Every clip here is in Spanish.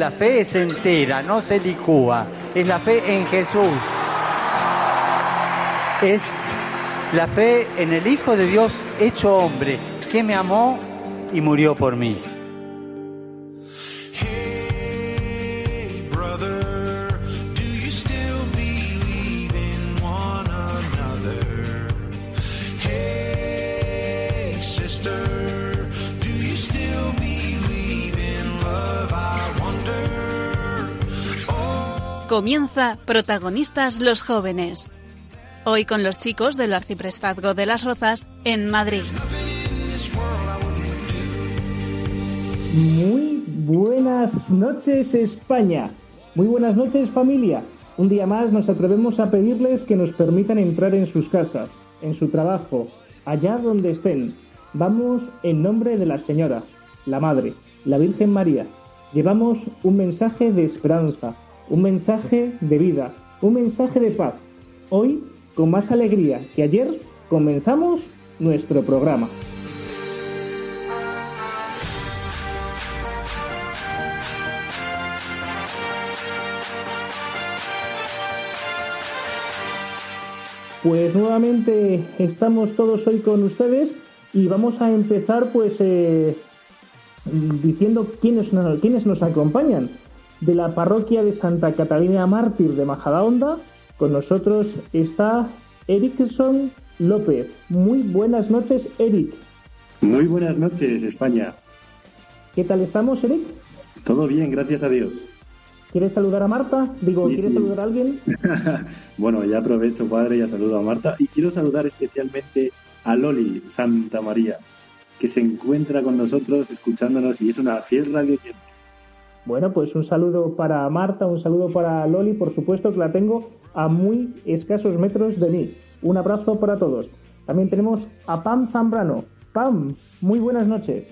La fe es entera, no se licúa. Es la fe en Jesús. Es la fe en el Hijo de Dios hecho hombre, que me amó y murió por mí. Comienza Protagonistas los Jóvenes. Hoy con los chicos del Arciprestazgo de las Rozas en Madrid. Muy buenas noches España. Muy buenas noches familia. Un día más nos atrevemos a pedirles que nos permitan entrar en sus casas, en su trabajo, allá donde estén. Vamos en nombre de la Señora, la Madre, la Virgen María. Llevamos un mensaje de esperanza, un mensaje de vida, un mensaje de paz. Hoy, con más alegría que ayer, comenzamos nuestro programa. Pues nuevamente estamos todos hoy con ustedes y vamos a empezar pues eh, diciendo quiénes, quiénes nos acompañan de la parroquia de Santa Catalina Mártir de Majadahonda. Con nosotros está Erickson López. Muy buenas noches, Eric. Muy buenas noches, España. ¿Qué tal estamos, Eric? Todo bien, gracias a Dios. ¿Quieres saludar a Marta? Digo, ¿quieres saludar a alguien? bueno, ya aprovecho, padre, ya saludo a Marta. Y quiero saludar especialmente a Loli Santa María, que se encuentra con nosotros escuchándonos y es una fiel radio bueno, pues un saludo para Marta, un saludo para Loli, por supuesto que la tengo a muy escasos metros de mí. Un abrazo para todos. También tenemos a Pam Zambrano. Pam, muy buenas noches.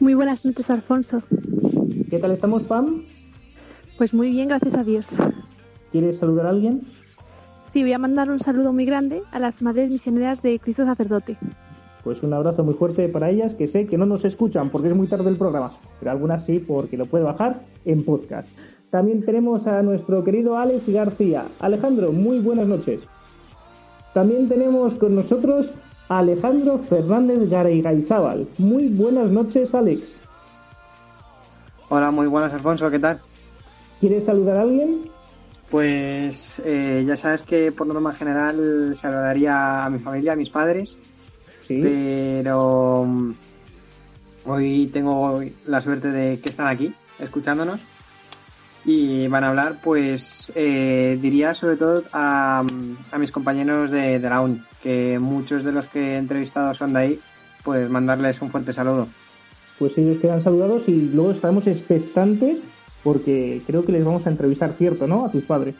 Muy buenas noches, Alfonso. ¿Qué tal estamos, Pam? Pues muy bien, gracias a Dios. ¿Quieres saludar a alguien? Sí, voy a mandar un saludo muy grande a las madres misioneras de Cristo Sacerdote. Pues un abrazo muy fuerte para ellas, que sé que no nos escuchan porque es muy tarde el programa, pero algunas sí porque lo puede bajar en podcast. También tenemos a nuestro querido Alex García. Alejandro, muy buenas noches. También tenemos con nosotros a Alejandro Fernández Garayzábal. Muy buenas noches, Alex. Hola, muy buenas, Alfonso, ¿qué tal? ¿Quieres saludar a alguien? Pues eh, ya sabes que por norma general saludaría a mi familia, a mis padres, pero mm, hoy tengo la suerte de que están aquí escuchándonos y van a hablar, pues eh, diría sobre todo a, a mis compañeros de, de, la que muchos de los que he entrevistado son de ahí, pues mandarles un fuerte saludo. Pues ellos quedan saludados y luego estaremos expectantes porque creo que les vamos a entrevistar, ¿cierto, no? A tus padres.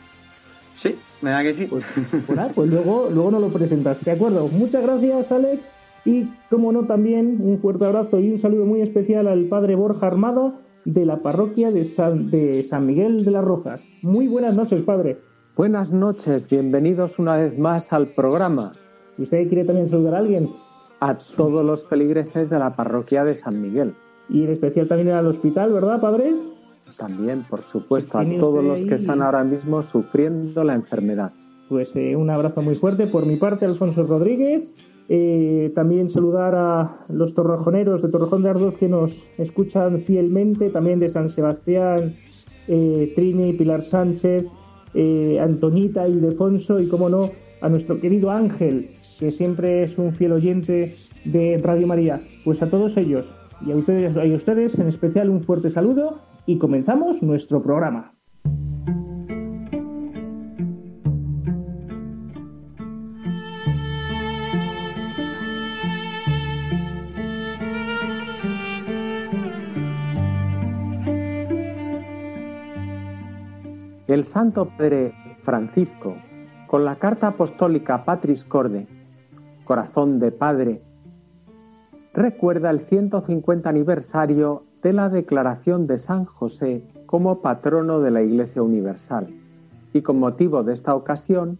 Sí, me da que sí. Pues, pues, pues luego, luego nos lo presentas, ¿de acuerdo? Muchas gracias, Alex. Y, como no, también un fuerte abrazo y un saludo muy especial al padre Borja Armada de la parroquia de San, de San Miguel de las Rojas. Muy buenas noches, padre. Buenas noches, bienvenidos una vez más al programa. ¿Usted quiere también saludar a alguien? A todos los feligreses de la parroquia de San Miguel. Y en especial también al hospital, ¿verdad, padre? También, por supuesto, a todos los que están ahora mismo sufriendo la enfermedad. Pues eh, un abrazo muy fuerte por mi parte, Alfonso Rodríguez, eh, también saludar a los torrejoneros de Torrejón de Ardoz que nos escuchan fielmente, también de San Sebastián, eh, Trini, Pilar Sánchez, eh, Antonita, Ildefonso y, como no, a nuestro querido Ángel, que siempre es un fiel oyente de Radio María. Pues a todos ellos y a ustedes, a ustedes en especial un fuerte saludo y comenzamos nuestro programa. El Santo Padre Francisco, con la carta apostólica Patris Corde, Corazón de Padre, recuerda el 150 aniversario de la declaración de San José como patrono de la Iglesia Universal y con motivo de esta ocasión,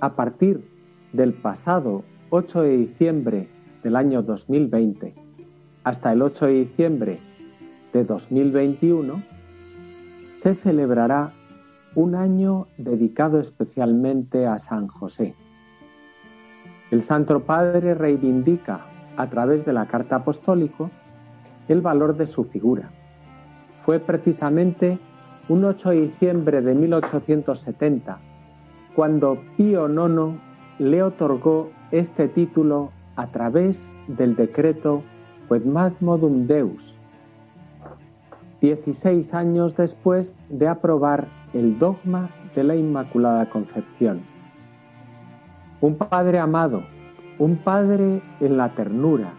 a partir del pasado 8 de diciembre del año 2020 hasta el 8 de diciembre de 2021, se celebrará un año dedicado especialmente a San José. El Santo Padre reivindica a través de la carta apostólica el valor de su figura. Fue precisamente un 8 de diciembre de 1870 cuando Pío IX le otorgó este título a través del decreto Quod Modum Deus, 16 años después de aprobar el dogma de la Inmaculada Concepción. Un Padre amado, un Padre en la ternura,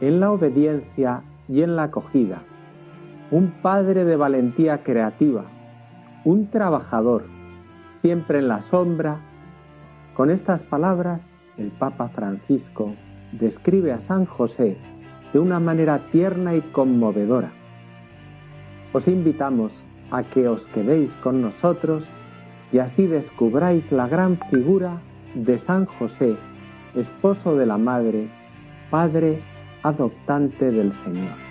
en la obediencia y en la acogida, un Padre de valentía creativa, un trabajador, siempre en la sombra. Con estas palabras, el Papa Francisco describe a San José de una manera tierna y conmovedora os invitamos a que os quedéis con nosotros y así descubráis la gran figura de San José, esposo de la Madre, Padre adoptante del Señor.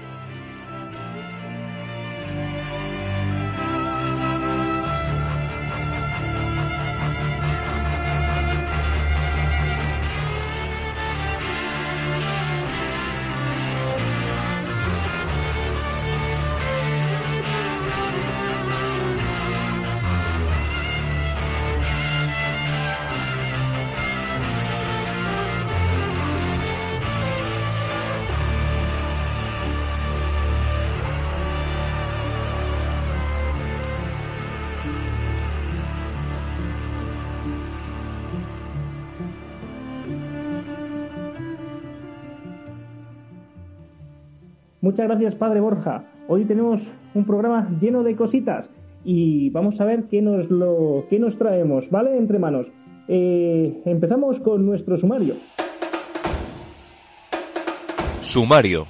Muchas gracias, Padre Borja. Hoy tenemos un programa lleno de cositas y vamos a ver qué nos, lo, qué nos traemos, ¿vale? Entre manos. Eh, empezamos con nuestro sumario. Sumario.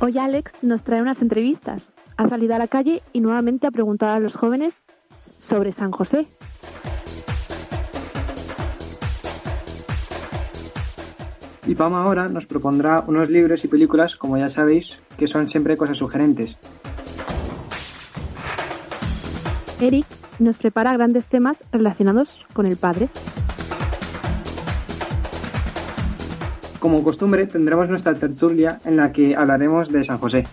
Hoy Alex nos trae unas entrevistas. Ha salido a la calle y nuevamente ha preguntado a los jóvenes sobre San José. Y Pam ahora nos propondrá unos libros y películas, como ya sabéis, que son siempre cosas sugerentes. Eric nos prepara grandes temas relacionados con el padre. Como costumbre, tendremos nuestra tertulia en la que hablaremos de San José.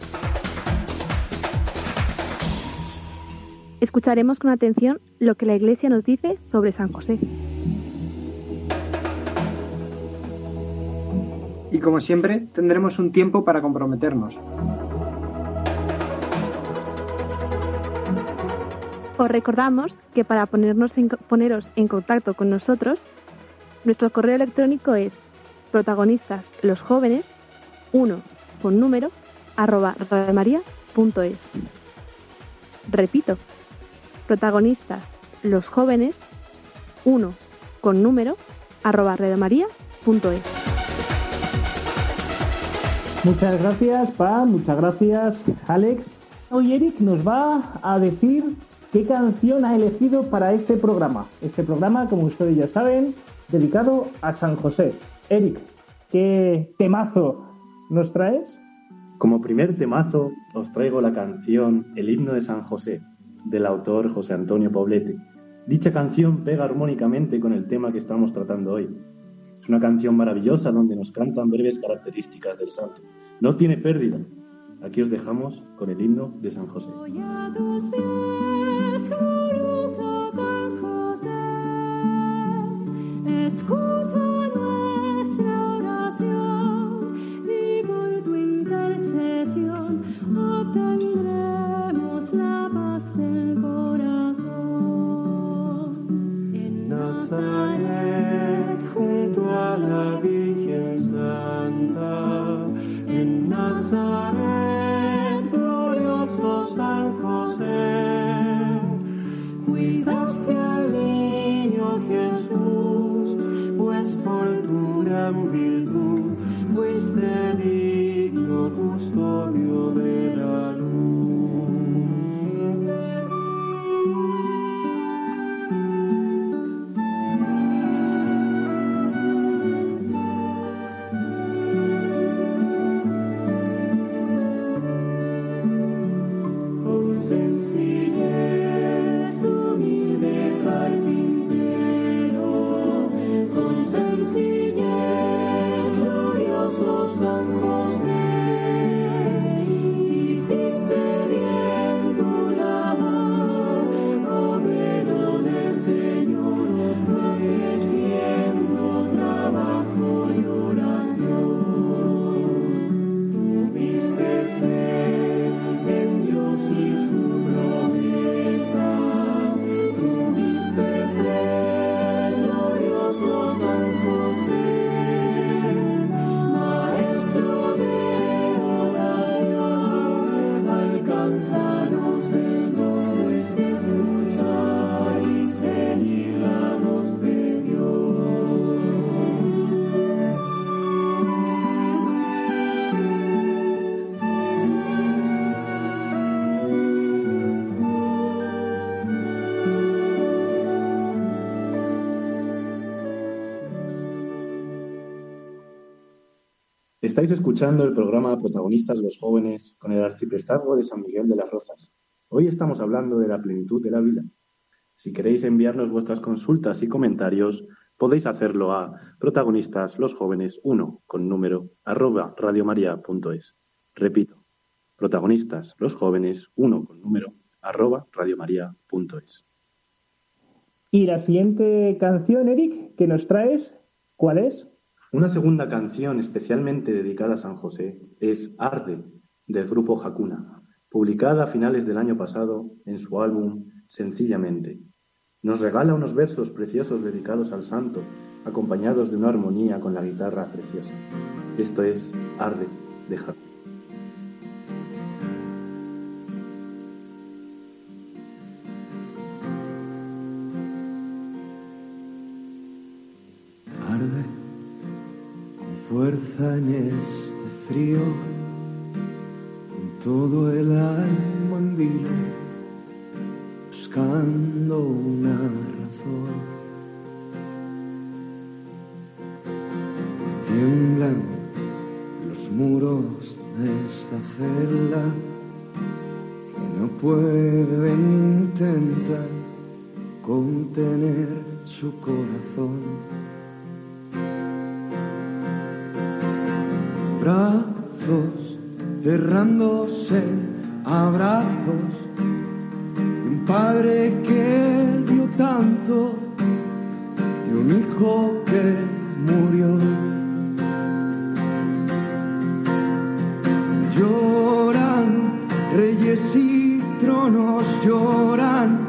Escucharemos con atención lo que la Iglesia nos dice sobre San José. Y como siempre tendremos un tiempo para comprometernos. Os recordamos que para ponernos poneros en contacto con nosotros, nuestro correo electrónico es protagonistas los jóvenes 1 con número arroba radiomaria.es. Repito, protagonistas los jóvenes 1 con número arroba radiomaria.es. Muchas gracias, Pa, muchas gracias, Alex. Hoy Eric nos va a decir qué canción ha elegido para este programa. Este programa, como ustedes ya saben, dedicado a San José. Eric, ¿qué temazo nos traes? Como primer temazo os traigo la canción El himno de San José, del autor José Antonio Poblete. Dicha canción pega armónicamente con el tema que estamos tratando hoy, es una canción maravillosa donde nos cantan breves características del santo. No tiene pérdida. Aquí os dejamos con el himno de San José. Estáis escuchando el programa Protagonistas los Jóvenes con el Arciprestazgo de San Miguel de las Rozas. Hoy estamos hablando de la plenitud de la vida. Si queréis enviarnos vuestras consultas y comentarios, podéis hacerlo a protagonistas los jóvenes 1 con número arroba radiomaria.es. Repito, protagonistas los jóvenes 1 con número arroba radiomaria.es. Y la siguiente canción, Eric, que nos traes, ¿cuál es? Una segunda canción especialmente dedicada a San José es Arde, del grupo Hakuna, publicada a finales del año pasado en su álbum Sencillamente. Nos regala unos versos preciosos dedicados al santo, acompañados de una armonía con la guitarra preciosa. Esto es Arde de Hakuna. En este frío, con todo el alma en vilo, buscando una razón. Tiemblan los muros de esta celda que no pueden intentar contener su corazón. Brazos cerrándose abrazos un padre que dio tanto, de un hijo que murió. Lloran reyes y tronos, lloran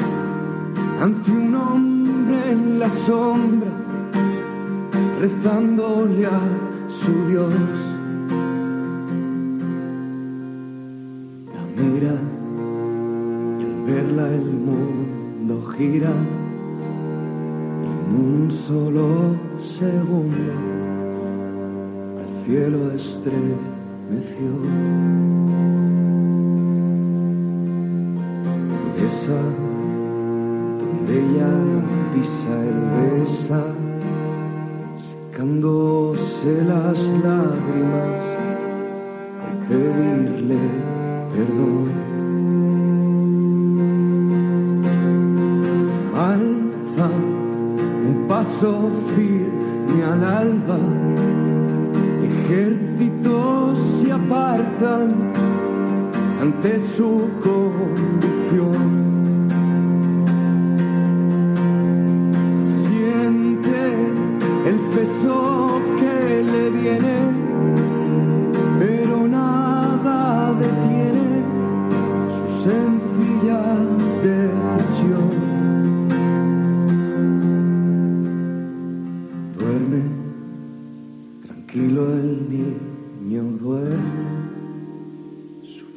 ante un hombre en la sombra, rezándole a su Dios. En un solo segundo al cielo estremeció. Esa donde ella pisa y besa, secándose las lágrimas al pedirle perdón.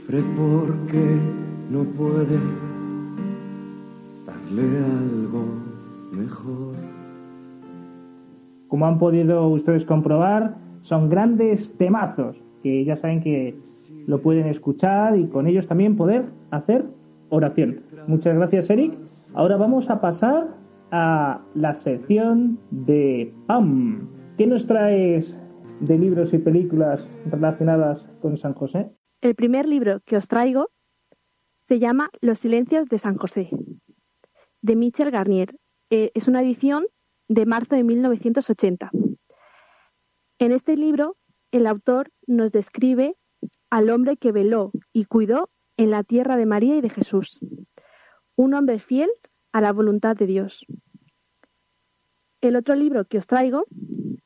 Sufre porque no puede darle algo mejor. Como han podido ustedes comprobar, son grandes temazos que ya saben que lo pueden escuchar y con ellos también poder hacer oración. Muchas gracias, Eric. Ahora vamos a pasar a la sección de PAM. ¿Qué nos traes de libros y películas relacionadas con San José? El primer libro que os traigo se llama Los silencios de San José, de Michel Garnier. Eh, es una edición de marzo de 1980. En este libro el autor nos describe al hombre que veló y cuidó en la tierra de María y de Jesús, un hombre fiel a la voluntad de Dios. El otro libro que os traigo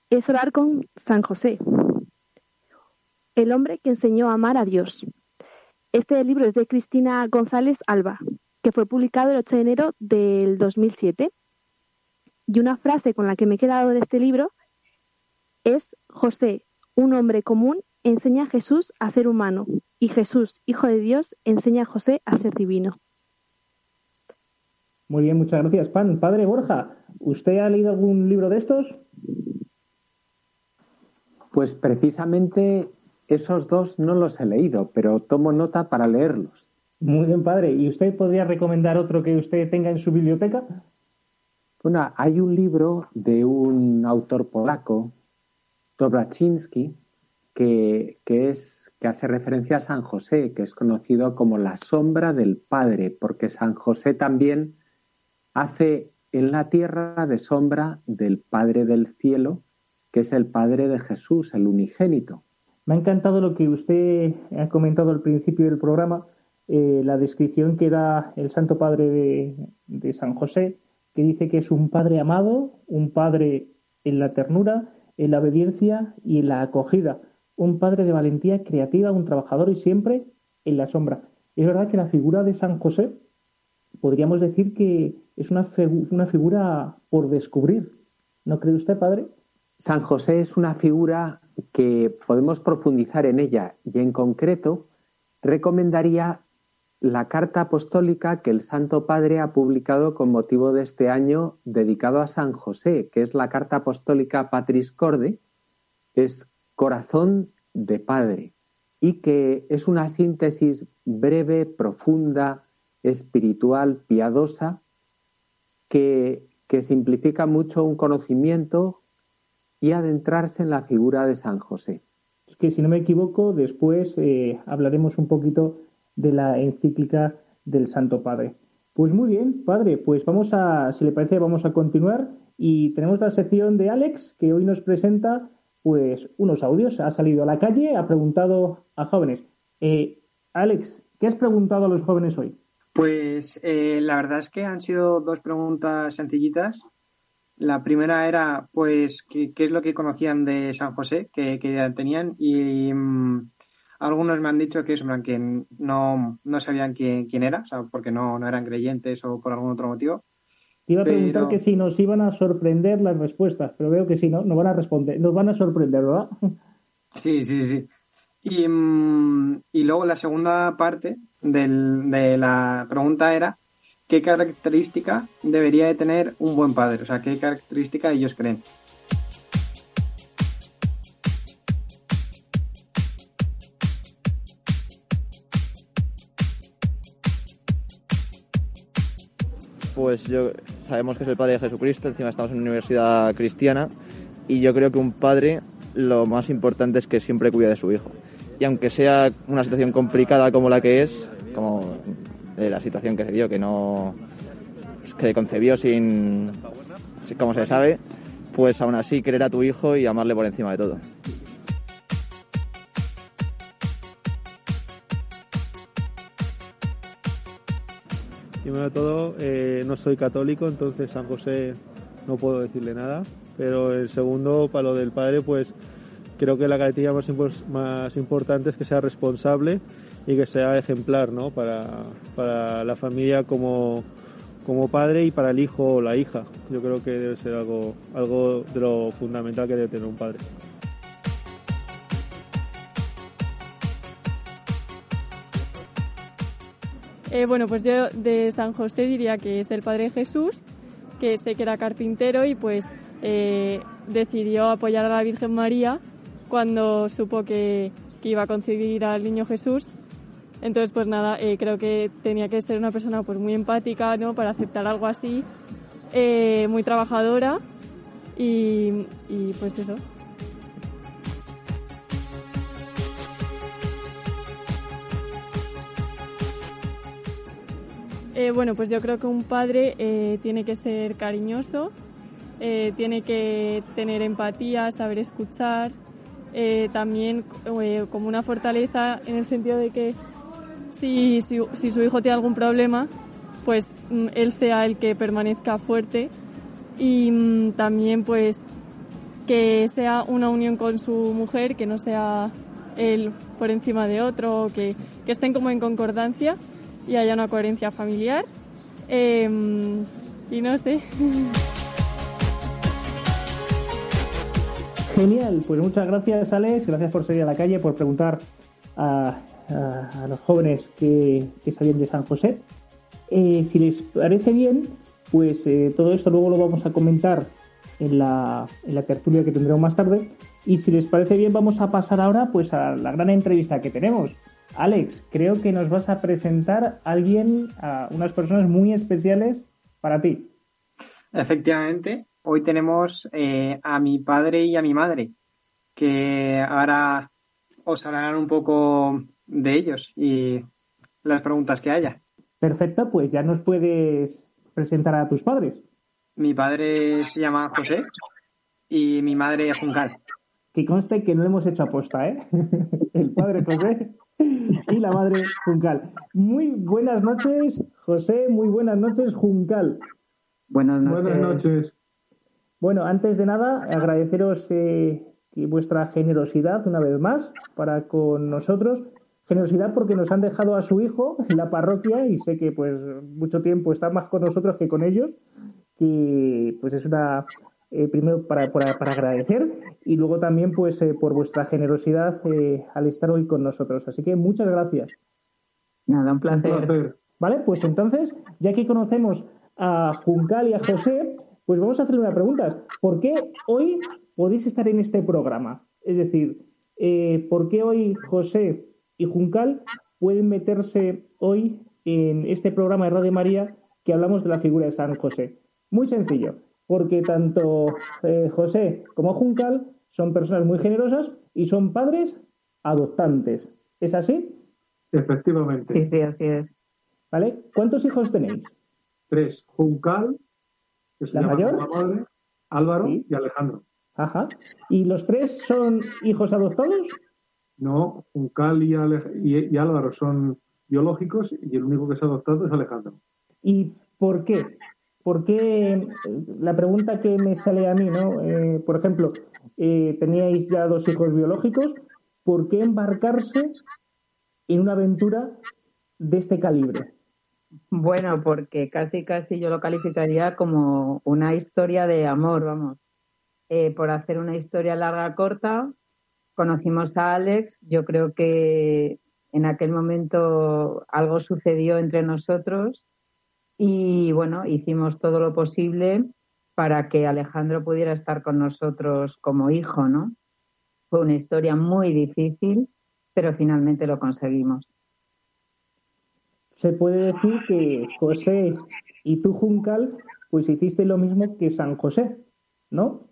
es Orar con San José, el hombre que enseñó a amar a Dios. Este libro es de Cristina González Alba, que fue publicado el 8 de enero del 2007. Y una frase con la que me he quedado de este libro es José, un hombre común, enseña a Jesús a ser humano y Jesús, hijo de Dios, enseña a José a ser divino. Muy bien, muchas gracias, Pan. Padre Borja, ¿usted ha leído algún libro de estos? Pues precisamente esos dos no los he leído, pero tomo nota para leerlos. Muy bien, padre. ¿Y usted podría recomendar otro que usted tenga en su biblioteca? Bueno, hay un libro de un autor polaco, Dobraczynski, que, que, es, que hace referencia a San José, que es conocido como la sombra del Padre, porque San José también hace en la tierra de sombra del Padre del cielo, que es el Padre de Jesús, el unigénito. Me ha encantado lo que usted ha comentado al principio del programa, eh, la descripción que da el Santo Padre de, San José, que dice que es un Padre amado, un Padre en la ternura, en la obediencia y en la acogida, un Padre de valentía creativa, un trabajador y siempre en la sombra. Es verdad que la figura de San José podríamos decir que es una, una figura por descubrir. ¿No cree usted, padre? San José es una figura que podemos profundizar en ella y en concreto recomendaría la carta apostólica que el Santo Padre ha publicado con motivo de este año dedicado a San José, que es la carta apostólica Patris Corde, es corazón de Padre y que es una síntesis breve, profunda, espiritual, piadosa, que, que simplifica mucho un conocimiento y adentrarse en la figura de San José. Es que si no me equivoco, después eh, hablaremos un poquito de la encíclica del Santo Padre. Pues muy bien, padre, pues vamos a, si le parece, vamos a continuar y tenemos la sección de Alex que hoy nos presenta pues unos audios. Ha salido a la calle, ha preguntado a jóvenes. Eh, Alex, ¿qué has preguntado a los jóvenes hoy? Pues eh, la verdad es que han sido dos preguntas sencillitas la primera era, pues, qué, es lo que conocían de San José, qué, qué tenían, y mm, algunos me han dicho que, que no, no sabían quién, quién era, o sea, porque no, no eran creyentes o por algún otro motivo. Te iba a preguntar que si nos iban a sorprender las respuestas, pero veo que sí, ¿no? Nos van a responder, nos van a sorprender, ¿verdad? Sí, sí, sí. Y, mm, y luego la segunda parte del, de la pregunta era qué característica debería de tener un buen padre, o sea, qué característica ellos creen. Pues yo sabemos que es el Padre de Jesucristo, encima estamos en una universidad cristiana y yo creo que un padre lo más importante es que siempre cuida de su hijo. Y aunque sea una situación complicada como la que es, como de la situación que se dio, que no que concebió sin, como se sabe, pues aún así querer a tu hijo y amarle por encima de todo. Primero de todo, eh, no soy católico, entonces San José no puedo decirle nada. Pero el segundo, para lo del padre, pues creo que la característica más, más importante es que sea responsable y que sea ejemplar ¿no? para, para la familia como, como padre y para el hijo o la hija. Yo creo que debe ser algo, algo de lo fundamental que debe tener un padre. Eh, bueno, pues yo de San José diría que es el Padre Jesús, que sé que era carpintero y pues eh, decidió apoyar a la Virgen María cuando supo que, que iba a concebir al niño Jesús entonces, pues nada, eh, creo que tenía que ser una persona pues muy empática, ¿no? Para aceptar algo así, eh, muy trabajadora y, pues eso. Eh, bueno, pues yo creo que un padre tiene que ser cariñoso, tiene que tener empatía, saber escuchar, también como una fortaleza en el sentido de que si, si, su hijo tiene algún problema, pues mm, él sea el que permanezca fuerte y mm, también pues que sea una unión con su mujer, que no sea él por encima de otro, que, que estén como en concordancia y haya una coherencia familiar. Em, y no sé. Genial, pues muchas gracias Alex, gracias por salir a la calle, por preguntar a, los jóvenes que, que, sabían de San José. Eh, si les parece bien, pues eh, todo esto luego lo vamos a comentar en la, en la tertulia que tendremos más tarde. Y si les parece bien, vamos a pasar ahora pues a la gran entrevista que tenemos. Alex, creo que nos vas a presentar a alguien, a unas personas muy especiales para ti. Efectivamente, hoy tenemos eh, a mi padre y a mi madre, que ahora os hablarán un poco de ellos y las preguntas que haya. Perfecto, pues ya nos puedes presentar a tus padres. Mi padre se llama José y mi madre Juncal. Que conste que no hemos hecho aposta, ¿eh? El padre José y la madre Juncal. Muy buenas noches, José, muy buenas noches, Juncal. Buenas noches. Buenas noches. Bueno, antes de nada, agradeceros eh, vuestra generosidad una vez más para con nosotros. Generosidad porque nos han dejado a su hijo en la parroquia y sé que pues mucho tiempo está más con nosotros que con ellos. Y pues es una eh, primero para, para, agradecer y luego también pues eh, por vuestra generosidad al estar hoy con nosotros. Así que muchas gracias. Nada, un placer. Vale, pues entonces, ya que conocemos a Juncal y a José, pues vamos a hacerle una pregunta. ¿Por qué hoy podéis estar en este programa? Es decir, eh, ¿por qué hoy José y Juncal pueden meterse hoy en este programa de Radio María que hablamos de la figura de San José? Muy sencillo, porque tanto eh, José como Juncal son personas muy generosas y son padres adoptantes. ¿Es así? Efectivamente. Sí, sí, así es. ¿Vale? ¿Cuántos hijos tenéis? Tres. Juncal, que se ¿La llama mayor? madre, Álvaro y Alejandro. Ajá. ¿Y los tres son hijos adoptados? No, Juncal y, y, Álvaro son biológicos y el único que se ha adoptado es Alejandro. ¿Y por qué? ¿Por qué? La pregunta que me sale a mí, ¿no? Eh, por ejemplo, eh, teníais ya dos hijos biológicos, ¿por qué embarcarse en una aventura de este calibre? Bueno, porque casi casi yo lo calificaría como una historia de amor, vamos. Eh, por hacer una historia larga corta, conocimos a Alex. Yo creo que en aquel momento algo sucedió entre nosotros y bueno, hicimos todo lo posible para que Alejandro pudiera estar con nosotros como hijo, ¿no? Fue una historia muy difícil, pero finalmente lo conseguimos se puede decir que José y tú, Juncal, pues hiciste lo mismo que San José, ¿no?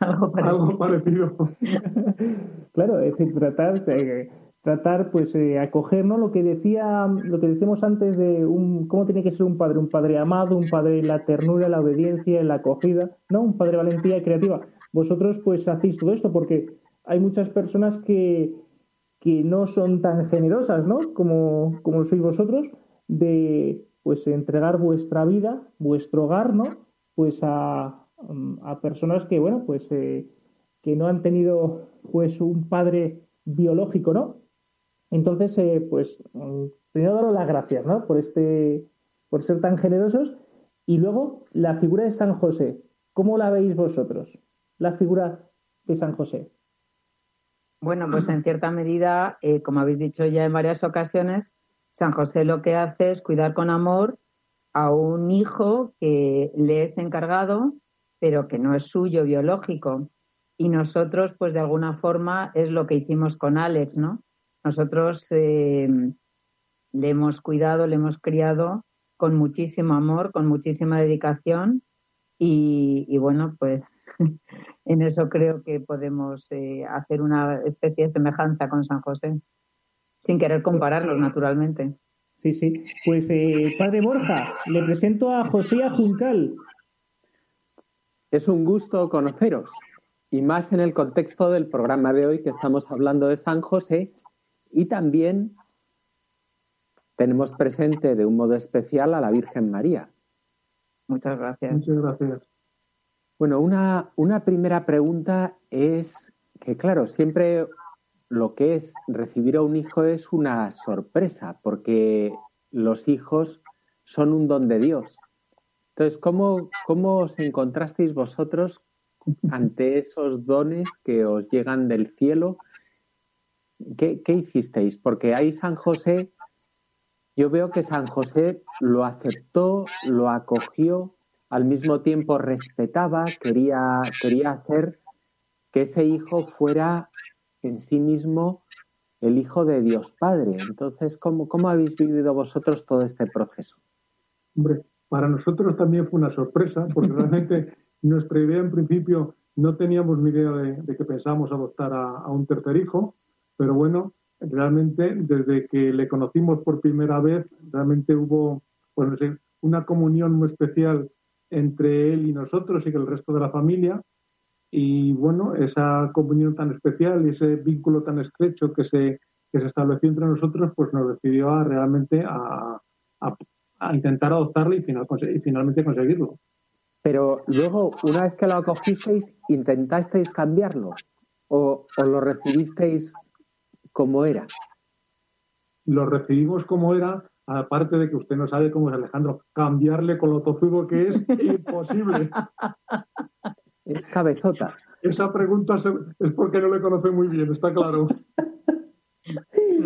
Algo parecido. claro, es decir, tratar, tratar pues eh, acogernos lo que decía, lo que decíamos antes de un, cómo tiene que ser un padre, un padre amado, un padre en la ternura, la obediencia, en la acogida, ¿no? Un padre valentía y creativa. Vosotros pues hacéis todo esto porque hay muchas personas que, que no son tan generosas, ¿no? Como, como sois vosotros, de pues entregar vuestra vida, vuestro hogar, ¿no? Pues a, a personas que, bueno, pues eh, que no han tenido pues un padre biológico, ¿no? Entonces, eh, pues primero daros las gracias, ¿no? Por este, por ser tan generosos. Y luego, la figura de San José. ¿Cómo la veis vosotros? La figura de San José. Bueno, pues en cierta medida, eh, como habéis dicho ya en varias ocasiones, San José lo que hace es cuidar con amor a un hijo que le es encargado, pero que no es suyo biológico. Y nosotros, pues de alguna forma, es lo que hicimos con Alex, ¿no? Nosotros eh, le hemos cuidado, le hemos criado con muchísimo amor, con muchísima dedicación y bueno, pues en eso creo que podemos eh, hacer una especie de semejanza con San José, sin querer compararlos, naturalmente. Sí, sí. Pues, eh, padre Borja, le presento a José Juncal. Es un gusto conoceros. y más en el contexto del programa de hoy que estamos hablando de San José y también tenemos presente de un modo especial a la Virgen María. Muchas gracias. Muchas gracias. Bueno, una, una primera pregunta es que, claro, siempre lo que es recibir a un hijo es una sorpresa, porque los hijos son un don de Dios. Entonces, ¿cómo, cómo os encontrasteis vosotros ante esos dones que os llegan del cielo? ¿Qué, qué hicisteis? Porque ahí San José, yo veo que San José lo aceptó, lo acogió, al mismo tiempo respetaba, quería, quería hacer que ese hijo fuera en sí mismo el Hijo de Dios Padre. Entonces, ¿cómo, cómo habéis vivido vosotros todo este proceso? Hombre, para nosotros también fue una sorpresa, porque realmente nuestra idea en principio no teníamos ni idea de, que pensábamos adoptar a, un tercer hijo, pero bueno, realmente desde que le conocimos por primera vez, realmente hubo pues, una comunión muy especial entre él y nosotros y el resto de la familia. Y bueno, esa comunión tan especial y ese vínculo tan estrecho que se, que se estableció entre nosotros, pues nos decidió a, realmente a, a, intentar adoptarle y, final, y finalmente conseguirlo. Pero luego, una vez que lo acogisteis, ¿intentasteis cambiarlo? ¿O, o lo recibisteis como era? Lo recibimos como era, aparte de que usted no sabe cómo es Alejandro, cambiarle con lo tozudo que es imposible. Es cabezota. Esa pregunta es porque no le conoce muy bien, está claro.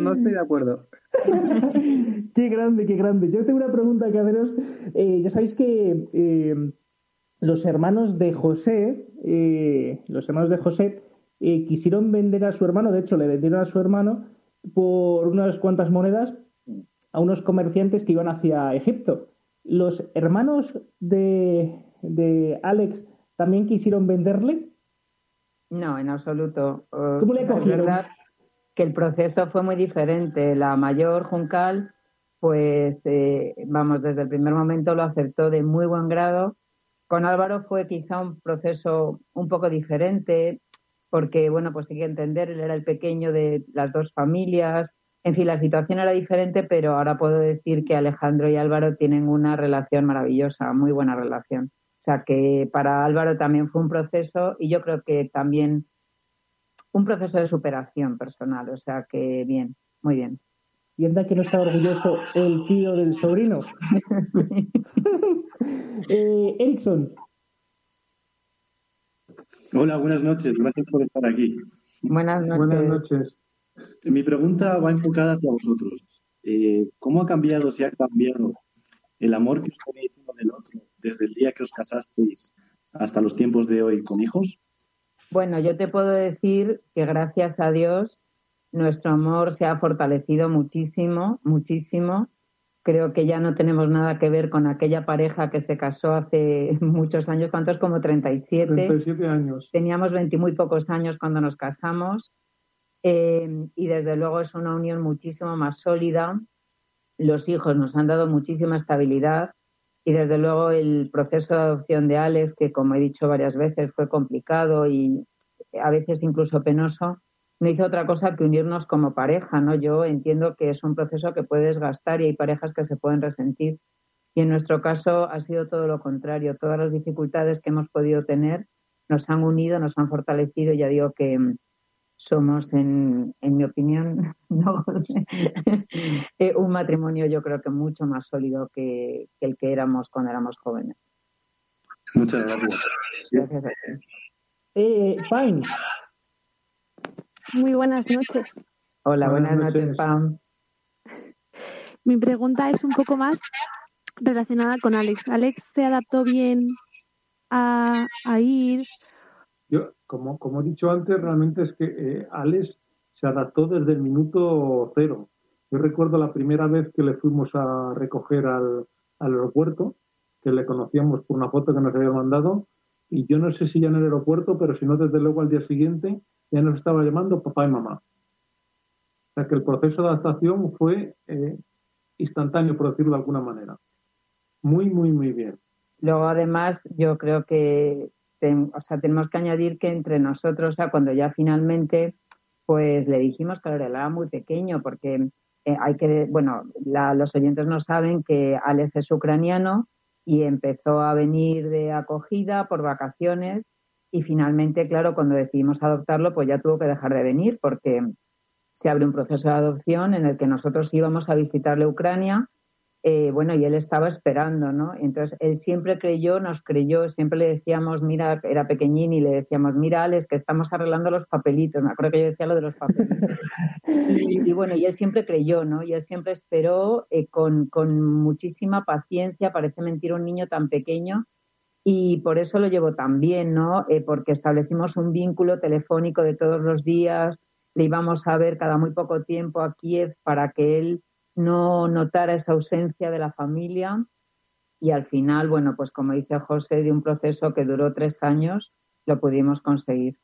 No estoy de acuerdo. qué grande, qué grande. Yo tengo una pregunta que haceros. Eh, ya sabéis que eh, los hermanos de José, eh, los hermanos de José quisieron vender a su hermano, de hecho le vendieron a su hermano por unas cuantas monedas a unos comerciantes que iban hacia Egipto. Los hermanos de, de Alex ¿También quisieron venderle? No, en absoluto. ¿Cómo le cogieron? Verdad que el proceso fue muy diferente. La mayor Juncal, pues, eh, vamos, desde el primer momento lo aceptó de muy buen grado. Con Álvaro fue quizá un proceso un poco diferente, porque, bueno, pues hay que entender, él era el pequeño de las dos familias. En fin, la situación era diferente, pero ahora puedo decir que Alejandro y Álvaro tienen una relación maravillosa, muy buena relación. O sea que para Álvaro también fue un proceso y yo creo que también un proceso de superación personal. O sea que bien, muy bien. Y anda que no está orgulloso el tío del sobrino. eh, Erickson. Hola, buenas noches. Gracias por estar aquí. Buenas noches. Buenas noches. Mi pregunta va enfocada hacia vosotros. Eh, ¿Cómo ha cambiado, si ha cambiado el amor que os tenéis uno del otro desde el día que os casasteis hasta los tiempos de hoy con hijos? Bueno, yo te puedo decir que gracias a Dios nuestro amor se ha fortalecido muchísimo, muchísimo. Creo que ya no tenemos nada que ver con aquella pareja que se casó hace muchos años, ¿cuántos? Como 37. 37 años. Teníamos 20 muy pocos años cuando nos casamos. Eh, y desde luego es una unión muchísimo más sólida, los hijos nos han dado muchísima estabilidad y desde luego el proceso de adopción de Alex, que como he dicho varias veces fue complicado y a veces incluso penoso, no hizo otra cosa que unirnos como pareja, ¿no? Yo entiendo que es un proceso que puede desgastar y hay parejas que se pueden resentir. Y en nuestro caso ha sido todo lo contrario. Todas las dificultades que hemos podido tener nos han unido, nos han fortalecido. Ya digo que, somos, en, en mi opinión, no, eh, un matrimonio yo creo que mucho más sólido que, el que éramos cuando éramos jóvenes. Muchas gracias. Gracias a ti. Eh, Pam. Muy buenas noches. Hola, buenas, noches, Pam. Mi pregunta es un poco más relacionada con Alex. ¿Alex se adaptó bien a, a ir yo, como, como he dicho antes, realmente es que eh, Alex se adaptó desde el minuto cero. Yo recuerdo la primera vez que le fuimos a recoger al, aeropuerto, que le conocíamos por una foto que nos había mandado, y yo no sé si ya en el aeropuerto, pero si no, desde luego al día siguiente ya nos estaba llamando papá y mamá. O sea que el proceso de adaptación fue eh, instantáneo, por decirlo de alguna manera. Muy, muy, muy bien. Luego, además, yo creo que o sea, tenemos que añadir que entre nosotros, cuando ya finalmente, pues le dijimos que él era muy pequeño, porque eh, hay que, bueno, los oyentes no saben que Alex es ucraniano y empezó a venir de acogida por vacaciones y finalmente, claro, cuando decidimos adoptarlo, pues ya tuvo que dejar de venir porque se abre un proceso de adopción en el que nosotros íbamos a visitarle Ucrania eh, bueno, y él estaba esperando, ¿no? Entonces, él siempre creyó, nos creyó, siempre le decíamos, mira, era pequeñín y le decíamos, mira, Alex, que estamos arreglando los papelitos. Me acuerdo que yo decía lo de los papelitos. y, bueno, y él siempre creyó, ¿no? Y él siempre esperó eh, con, con muchísima paciencia, parece mentir un niño tan pequeño, y por eso lo llevo tan bien, ¿no? Eh, porque establecimos un vínculo telefónico de todos los días, le íbamos a ver cada muy poco tiempo a Kiev para que él no notara esa ausencia de la familia y al final, bueno, pues como dice José, de un proceso que duró tres años, lo pudimos conseguir.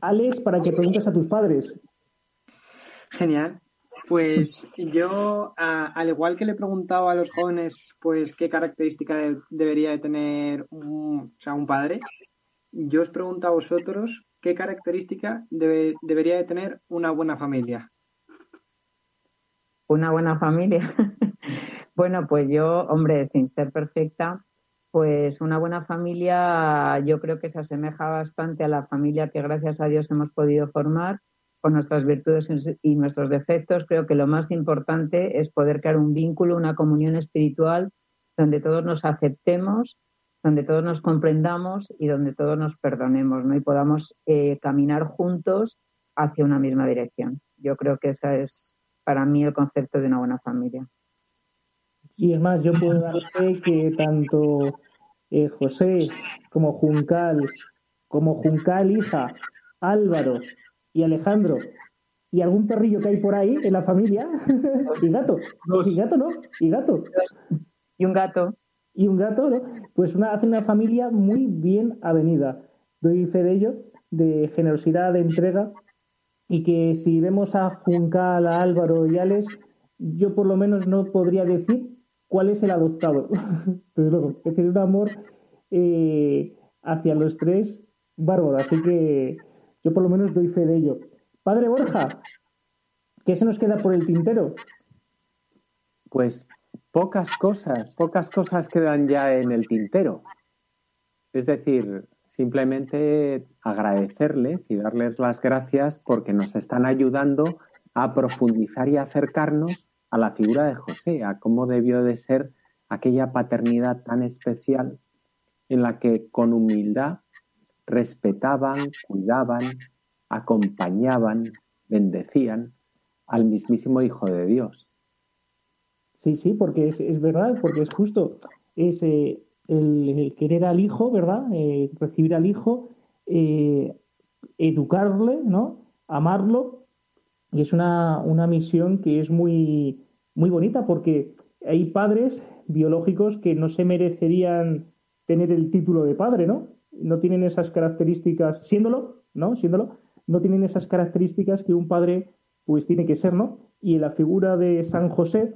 Alex, para que preguntes a tus padres. Genial. Pues yo, al igual que le preguntaba a los jóvenes, pues qué característica debería de tener un, sea, un padre, yo os pregunto a vosotros qué característica debería de tener una buena familia. Una buena familia. bueno, pues yo, hombre, sin ser perfecta, pues una buena familia yo creo que se asemeja bastante a la familia que gracias a Dios hemos podido formar con nuestras virtudes y nuestros defectos. Creo que lo más importante es poder crear un vínculo, una comunión espiritual donde todos nos aceptemos, donde todos nos comprendamos y donde todos nos perdonemos, ¿no? Y podamos eh, caminar juntos hacia una misma dirección. Yo creo que esa es para mí el concepto de una buena familia. Y es más, yo puedo dar fe que tanto eh, José como Juncal, como Juncal hija, Álvaro y Alejandro y algún perrillo que hay por ahí en la familia y gato, y gato no, y gato. Y un gato. Y un gato, ¿no? Pues una, hace una familia muy bien avenida. Doy fe de ello, de generosidad, de entrega y que si vemos a Juncal, a Álvaro y Alex, yo por lo menos no podría decir cuál es el adoptado. Pero luego, es un amor eh, hacia los tres bárbaro. Así que yo por lo menos doy fe de ello. Padre Borja, ¿qué se nos queda por el tintero? Pues pocas cosas, pocas cosas quedan ya en el tintero. Es decir, simplemente agradecerles y darles las gracias porque nos están ayudando a profundizar y acercarnos a la figura de José, a cómo debió de ser aquella paternidad tan especial en la que con humildad respetaban, cuidaban, acompañaban, bendecían al mismísimo Hijo de Dios. Sí, sí, porque es, verdad, porque es justo. Es, eh, el, querer al hijo, ¿verdad? Eh, recibir al hijo, eh, educarle, ¿no? Amarlo. Y es una, una misión que es muy, muy bonita porque hay padres biológicos que no se merecerían tener el título de padre, ¿no? No tienen esas características, siéndolo, ¿no? Siéndolo, no tienen esas características que un padre pues tiene que ser, ¿no? Y en la figura de San José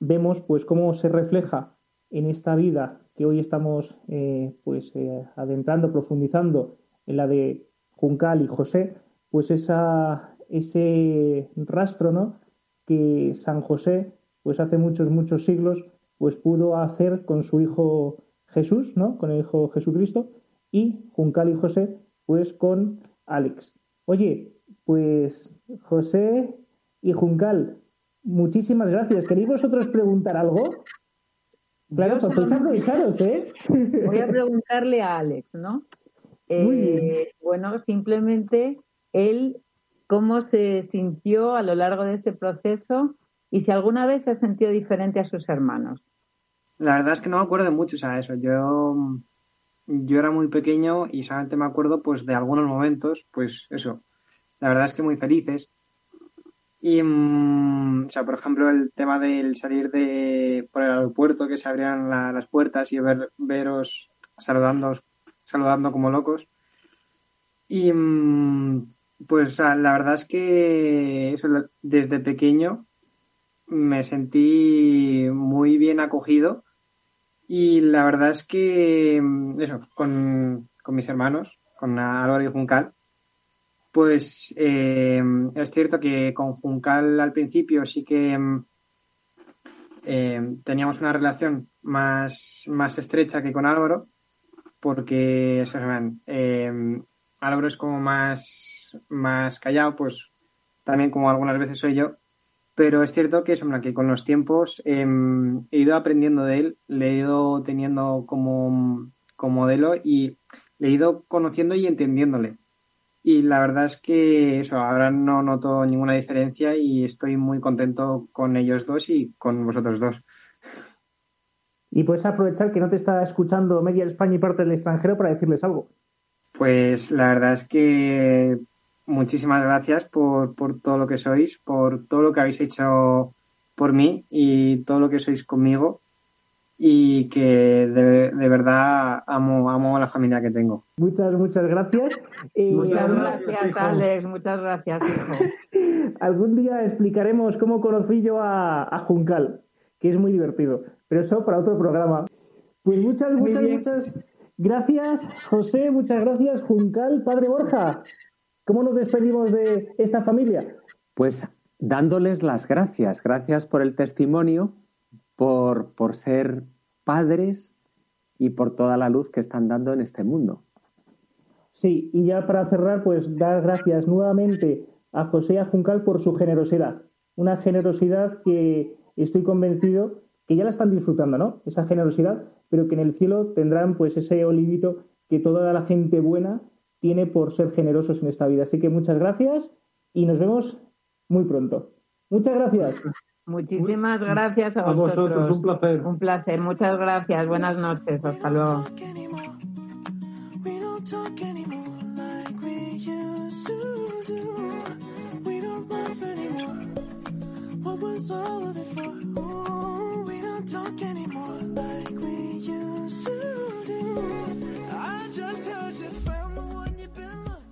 vemos pues cómo se refleja en esta vida que hoy estamos eh, pues eh, adentrando, profundizando en la de Juncal y José, pues esa, ese rastro ¿no? que San José pues hace muchos, muchos siglos pues pudo hacer con su hijo Jesús, ¿no? con el hijo Jesucristo, y Juncal y José pues con Alex. Oye, pues José y Juncal, muchísimas gracias. ¿Queréis vosotros preguntar algo? Claro, pues aprovecharos, ¿eh? Voy a preguntarle a Alex, ¿no? Eh, bueno, simplemente él, ¿cómo se sintió a lo largo de ese proceso y si alguna vez se ha sentido diferente a sus hermanos? La verdad es que no me acuerdo mucho a eso. Yo, yo era muy pequeño y solamente me acuerdo pues de algunos momentos, pues eso. La verdad es que muy felices. Y, mm, o sea, por ejemplo, el tema del salir de por el aeropuerto, que se abrían las puertas y ver, veros saludando, saludando como locos. Y, mm, pues la verdad es que desde pequeño me sentí muy bien acogido Y la verdad es que, mm, eso, con, con mis hermanos, con Álvaro y Juncal, pues eh, es cierto que con Juncal al principio sí que mm, eh, teníamos una relación más, más estrecha que con Álvaro, porque Álvaro es como más, más callado, pues también como algunas veces soy yo, pero es cierto que, que con los tiempos em, he ido aprendiendo de él, le he ido teniendo como, como modelo y le he ido conociendo y entendiéndole. Y la verdad es que eso, ahora no noto ninguna diferencia y estoy muy contento con ellos dos y con vosotros dos. Y puedes aprovechar que no te está escuchando media España y parte del extranjero para decirles algo. Pues la verdad es que muchísimas gracias por, por todo lo que sois, por todo lo que habéis hecho por mí y todo lo que sois conmigo y que de, verdad amo, amo a la familia que tengo. Muchas, muchas gracias. muchas gracias, Alex. Muchas gracias, hijo. Algún día explicaremos cómo conocí yo a, a Juncal, que es muy divertido, pero eso para otro programa. Pues muchas, muchas, muchas gracias, José, muchas gracias, Juncal, Padre Borja. ¿Cómo nos despedimos de esta familia? Pues dándoles las gracias, gracias por el testimonio, por, por ser padres y por toda la luz que están dando en este mundo. Sí, y ya para cerrar, pues dar gracias nuevamente a José y a Juncal por su generosidad. Una generosidad que estoy convencido que ya la están disfrutando, ¿no? Esa generosidad, pero que en el cielo tendrán pues ese olivito que toda la gente buena tiene por ser generosos en esta vida. Así que muchas gracias y nos vemos muy pronto. Muchas gracias. Muchísimas gracias a, vosotros. Un placer. Un placer. Muchas gracias. Buenas noches. Hasta luego.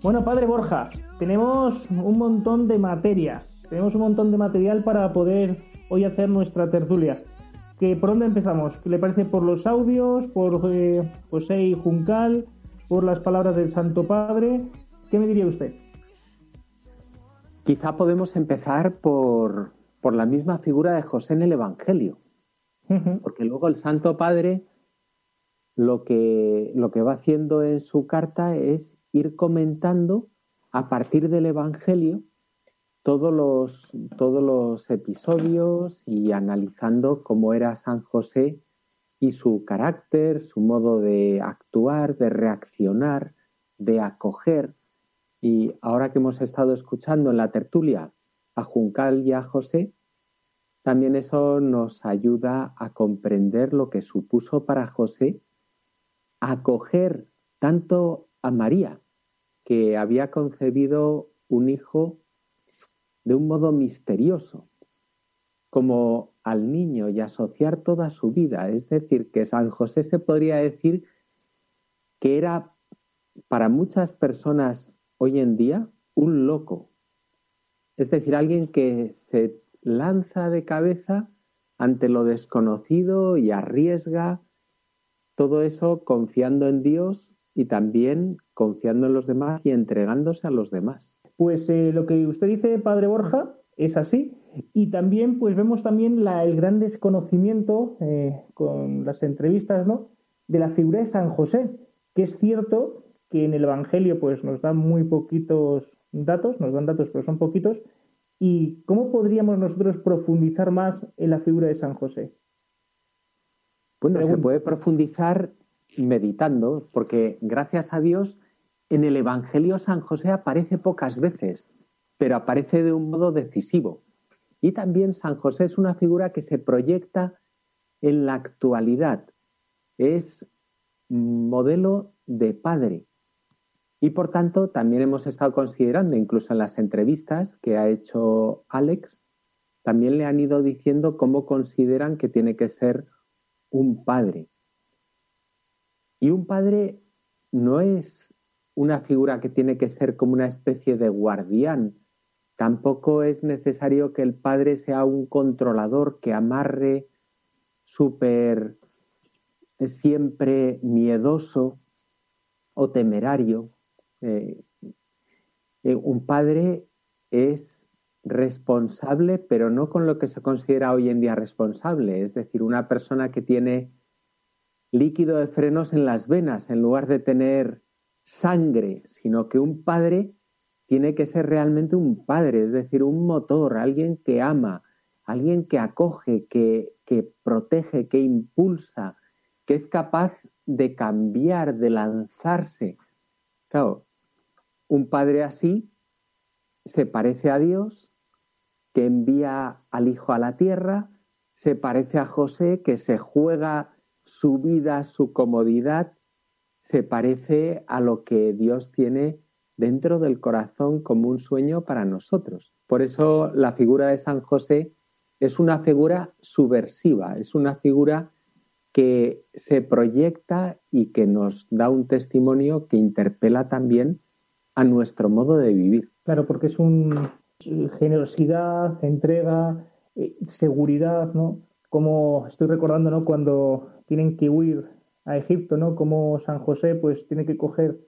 Bueno, padre Borja, tenemos un montón de materia, tenemos un montón de material para poder hoy hacer nuestra tertulia. ¿Que, ¿Por dónde empezamos? ¿Qué le parece por los audios, por eh, José y Juncal, por las palabras del Santo Padre? ¿Qué me diría usted? Quizá podemos empezar por, por la misma figura de José en el Evangelio, porque luego el Santo Padre lo que, lo que va haciendo en su carta es ir comentando a partir del Evangelio todos los, todos los episodios y analizando cómo era San José y su carácter, su modo de actuar, de reaccionar, de acoger. Y ahora que hemos estado escuchando en la tertulia a Juncal y a José, también eso nos ayuda a comprender lo que supuso para José acoger tanto a María, que había concebido un hijo de un modo misterioso, como al niño y asociar toda su vida. Es decir, que San José se podría decir que era para muchas personas hoy en día un loco. Es decir, alguien que se lanza de cabeza ante lo desconocido y arriesga todo eso confiando en Dios y también confiando en los demás y entregándose a los demás. Pues eh, lo que usted dice, padre Borja, es así. Y también, pues vemos también la, el gran desconocimiento eh, con las entrevistas, ¿no? De la figura de San José, que es cierto que en el Evangelio, pues nos dan muy poquitos datos, nos dan datos, pero son poquitos. ¿Y cómo podríamos nosotros profundizar más en la figura de San José? Bueno, se puede profundizar meditando, porque gracias a Dios en el Evangelio San José aparece pocas veces, pero aparece de un modo decisivo. Y también San José es una figura que se proyecta en la actualidad. Es modelo de padre. Y por tanto, también hemos estado considerando, incluso en las entrevistas que ha hecho Alex, también le han ido diciendo cómo consideran que tiene que ser un padre. Y un padre no es una figura que tiene que ser como una especie de guardián. Tampoco es necesario que el padre sea un controlador que amarre súper siempre miedoso o temerario. Eh, eh, un padre es responsable, pero no con lo que se considera hoy en día responsable, es decir, una persona que tiene líquido de frenos en las venas en lugar de tener sangre, sino que un padre tiene que ser realmente un padre, es decir, un motor, alguien que ama, alguien que acoge, que, que protege, que impulsa, que es capaz de cambiar, de lanzarse. Claro, un padre así se parece a Dios, que envía al Hijo a la tierra, se parece a José, que se juega su vida, su comodidad, se parece a lo que Dios tiene dentro del corazón como un sueño para nosotros. Por eso la figura de San José es una figura subversiva, es una figura que se proyecta y que nos da un testimonio que interpela también a nuestro modo de vivir. Claro, porque es un generosidad, entrega, eh, seguridad, ¿no? Como estoy recordando, ¿no? Cuando tienen que huir a Egipto, ¿no? Como San José, pues tiene que coger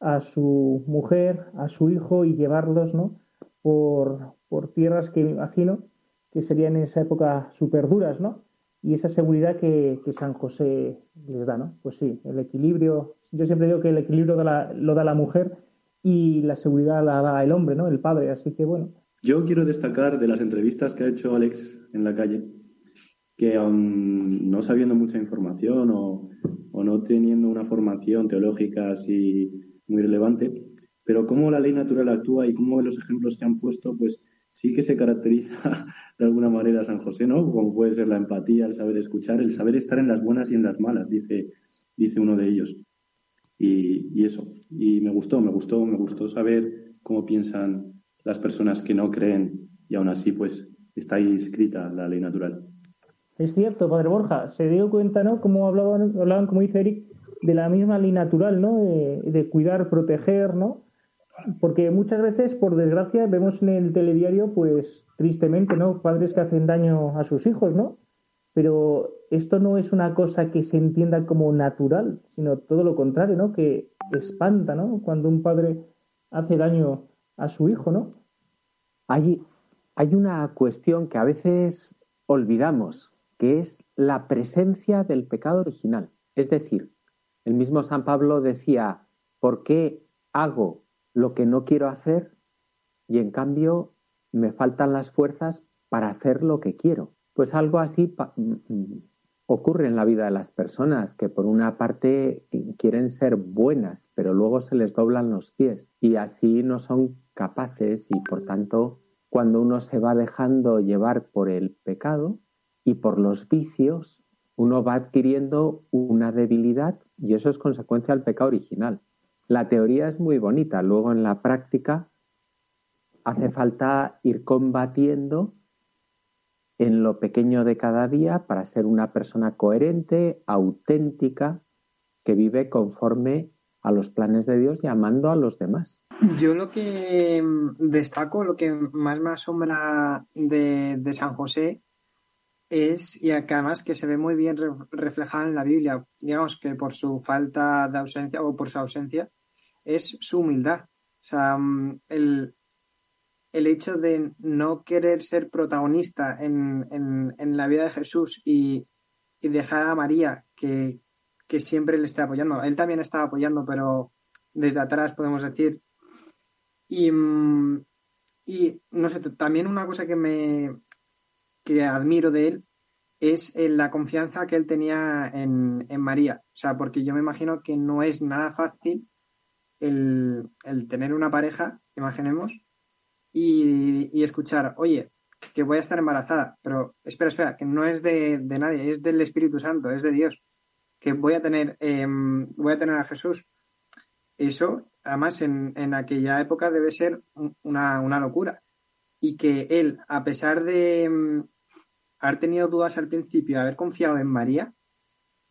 a su mujer, a su hijo y llevarlos, ¿no? Por, por tierras que me imagino que serían en esa época súper duras, ¿no? Y esa seguridad que, San José les da, ¿no? Pues sí, el equilibrio, yo siempre digo que el equilibrio lo da la mujer y la seguridad la da el hombre, ¿no? El padre, así que bueno. Yo quiero destacar de las entrevistas que ha hecho Alex en la calle, que aun no sabiendo mucha información o, o no teniendo una formación teológica así muy relevante, pero cómo la ley natural actúa y cómo los ejemplos que han puesto, pues sí que se caracteriza de alguna manera a San José, ¿no? Como puede ser la empatía, el saber escuchar, el saber estar en las buenas y en las malas, dice, dice uno de ellos. Y, eso, y me gustó, me gustó, me gustó saber cómo piensan las personas que no creen y aún así pues está ahí escrita la ley natural. Es cierto, Padre Borja, se dio cuenta, ¿no? Como hablaban, hablaban como dice Eric, de la misma ley natural, ¿no? De, cuidar, proteger, ¿no? Porque muchas veces, por desgracia, vemos en el telediario, pues tristemente, ¿no? Padres que hacen daño a sus hijos, ¿no? Pero esto no es una cosa que se entienda como natural, sino todo lo contrario, ¿no? Que espanta, ¿no? Cuando un padre hace daño a su hijo, ¿no? Hay, hay una cuestión que a veces olvidamos, que es la presencia del pecado original. Es decir, el mismo San Pablo decía, ¿por qué hago lo que no quiero hacer y en cambio me faltan las fuerzas para hacer lo que quiero? Pues algo así mm, mm, ocurre en la vida de las personas, que por una parte quieren ser buenas, pero luego se les doblan los pies y así no son capaces y por tanto cuando uno se va dejando llevar por el pecado y por los vicios, uno va adquiriendo una debilidad y eso es consecuencia del pecado original. La teoría es muy bonita, luego en la práctica hace falta ir combatiendo en lo pequeño de cada día para ser una persona coherente, auténtica, que vive conforme a los planes de Dios y amando a los demás. Yo lo que destaco, lo que más me asombra de, de San José es, y además que se ve muy bien reflejada en la Biblia, digamos que por su falta de ausencia o por su ausencia, es su humildad. O sea, mm, el, el hecho de no querer ser protagonista en, en, la vida de Jesús y, y, dejar a María que, que siempre le esté apoyando. Él también estaba apoyando, pero desde atrás podemos decir. Y, mm, y no sé, también una cosa que me, que admiro de él es eh, la confianza que él tenía en, María. O sea, porque yo me imagino que no es nada fácil el, tener una pareja, imaginemos, y, escuchar, oye, que voy a estar embarazada, pero espera, espera, que no es de, nadie, es del Espíritu Santo, es de Dios, que voy a tener, em, voy a tener a Jesús. Eso, además, en, en aquella época debe ser una, una locura. Y que él, a pesar de, em, haber tenido dudas al principio, haber confiado en María,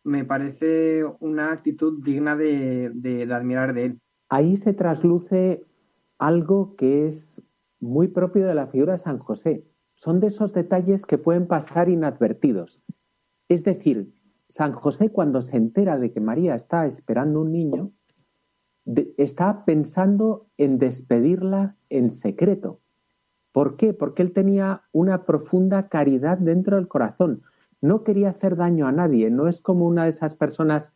me parece una actitud digna de, admirar de él. Ahí se trasluce algo que es muy propio de la figura de San José. Son de esos detalles que pueden pasar inadvertidos. Es decir, San José cuando se entera de que María está esperando un niño, está pensando en despedirla en secreto. ¿Por qué? Porque él tenía una profunda caridad dentro del corazón. No quería hacer daño a nadie. No es como una de esas personas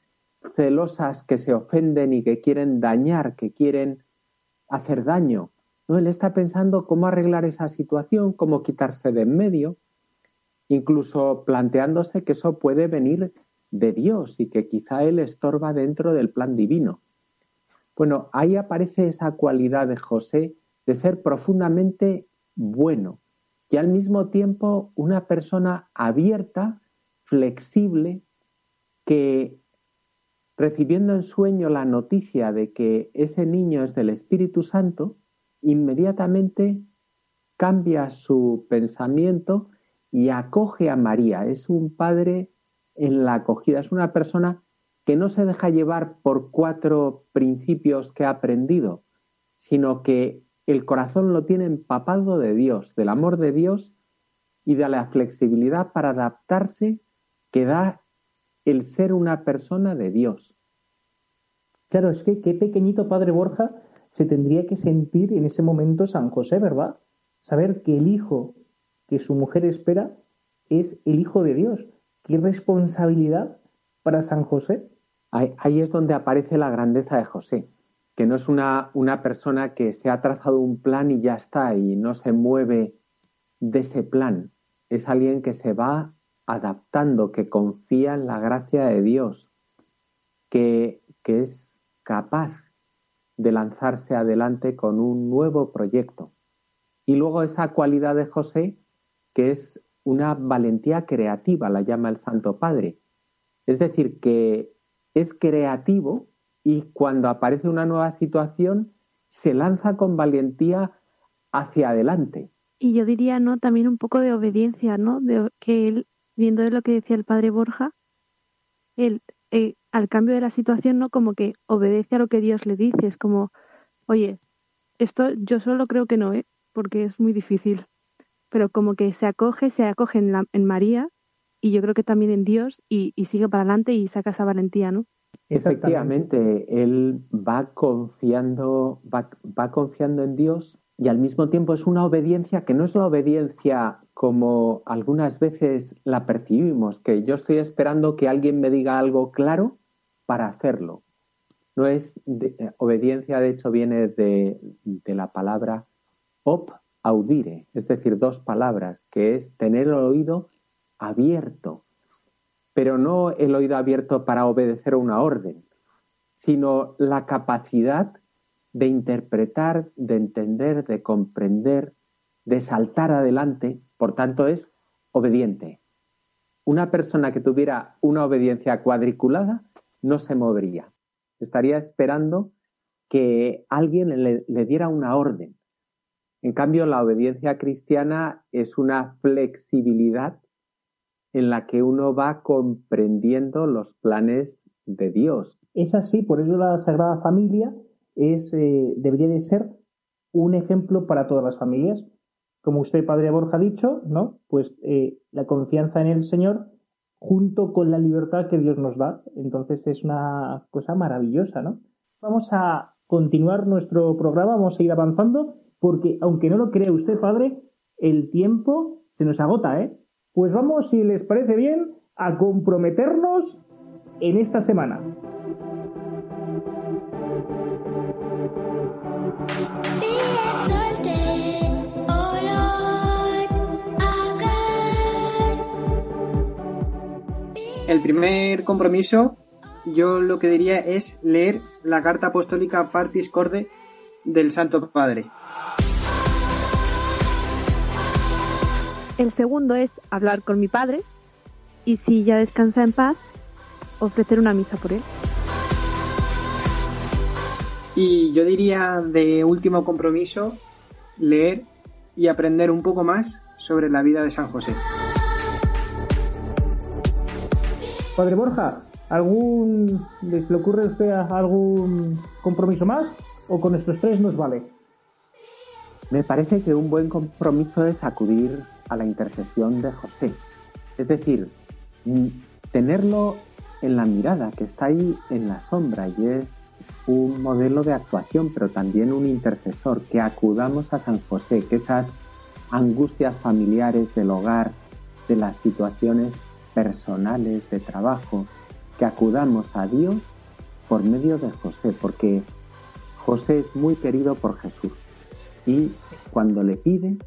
celosas que se ofenden y que quieren dañar, que quieren hacer daño. No, él está pensando cómo arreglar esa situación, cómo quitarse de en medio, incluso planteándose que eso puede venir de Dios y que quizá él estorba dentro del plan divino. Bueno, ahí aparece esa cualidad de José de ser profundamente bueno y al mismo tiempo una persona abierta, flexible, que recibiendo en sueño la noticia de que ese niño es del Espíritu Santo, inmediatamente cambia su pensamiento y acoge a María. Es un padre en la acogida, es una persona que no se deja llevar por cuatro principios que ha aprendido, sino que el corazón lo tiene empapado de Dios, del amor de Dios y de la flexibilidad para adaptarse que da el ser una persona de Dios. Claro, es que qué pequeñito padre Borja se tendría que sentir en ese momento San José, ¿verdad? Saber que el hijo que su mujer espera es el hijo de Dios. Qué responsabilidad para San José. Ahí, es donde aparece la grandeza de José que no es una, una persona que se ha trazado un plan y ya está y no se mueve de ese plan. Es alguien que se va adaptando, que confía en la gracia de Dios, que, que es capaz de lanzarse adelante con un nuevo proyecto. Y luego esa cualidad de José, que es una valentía creativa, la llama el Santo Padre. Es decir, que es creativo y cuando aparece una nueva situación se lanza con valentía hacia adelante. Y yo diría, ¿no? También un poco de obediencia, ¿no? De, que él, viendo de lo que decía el padre Borja, él, eh, al cambio de la situación, ¿no? Como que obedece a lo que Dios le dice. Es como, oye, esto yo solo creo que no, ¿eh? Porque es muy difícil. Pero como que se acoge, se acoge en, la, en María y yo creo que también en Dios y, y sigue para adelante y saca esa valentía, ¿no? Efectivamente, él va confiando, va, confiando en Dios y al mismo tiempo es una obediencia que no es la obediencia como algunas veces la percibimos, que yo estoy esperando que alguien me diga algo claro para hacerlo. No es obediencia, de hecho, viene de, de la palabra op audire, es decir, dos palabras, que es tener el oído abierto pero no el oído abierto para obedecer una orden, sino la capacidad de interpretar, de entender, de comprender, de saltar adelante, por tanto es obediente. Una persona que tuviera una obediencia cuadriculada no se movería, estaría esperando que alguien le, le diera una orden. En cambio, la obediencia cristiana es una flexibilidad en la que uno va comprendiendo los planes de Dios. Es así, por eso la Sagrada Familia es, eh, debería de ser un ejemplo para todas las familias. Como usted, Padre Borja, ha dicho, ¿no? Pues eh, la confianza en el Señor junto con la libertad que Dios nos da. Entonces es una cosa maravillosa, ¿no? Vamos a continuar nuestro programa, vamos a ir avanzando, porque aunque no lo cree usted, Padre, el tiempo se nos agota, ¿eh? Pues vamos, si les parece bien, a comprometernos en esta semana. El primer compromiso, yo lo que diría es leer la carta apostólica Partis Corde del Santo Padre. El segundo es hablar con mi padre y si ya descansa en paz, ofrecer una misa por él. Y yo diría de último compromiso, leer y aprender un poco más sobre la vida de San José. Padre Borja, ¿algún, ¿les le ocurre a usted algún compromiso más o con estos tres nos vale? Me parece que un buen compromiso es acudir a la intercesión de José. Es decir, mm, tenerlo en la mirada, que está ahí en la sombra y es un modelo de actuación, pero también un intercesor, que acudamos a San José, que esas angustias familiares del hogar, de las situaciones personales de trabajo, que acudamos a Dios por medio de José, porque José es muy querido por Jesús y cuando le pide,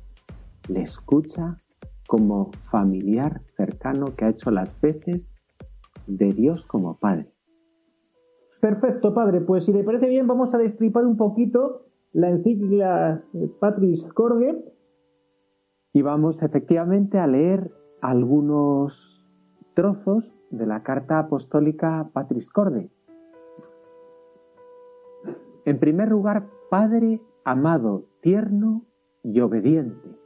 le escucha como familiar cercano que ha hecho las veces de Dios como Padre. Perfecto, Padre. Pues si le parece bien, vamos a destripar un poquito la encíclica Patris Corde. Y vamos efectivamente a leer algunos trozos de la carta apostólica Patris Corde. En primer lugar, Padre amado, tierno y obediente.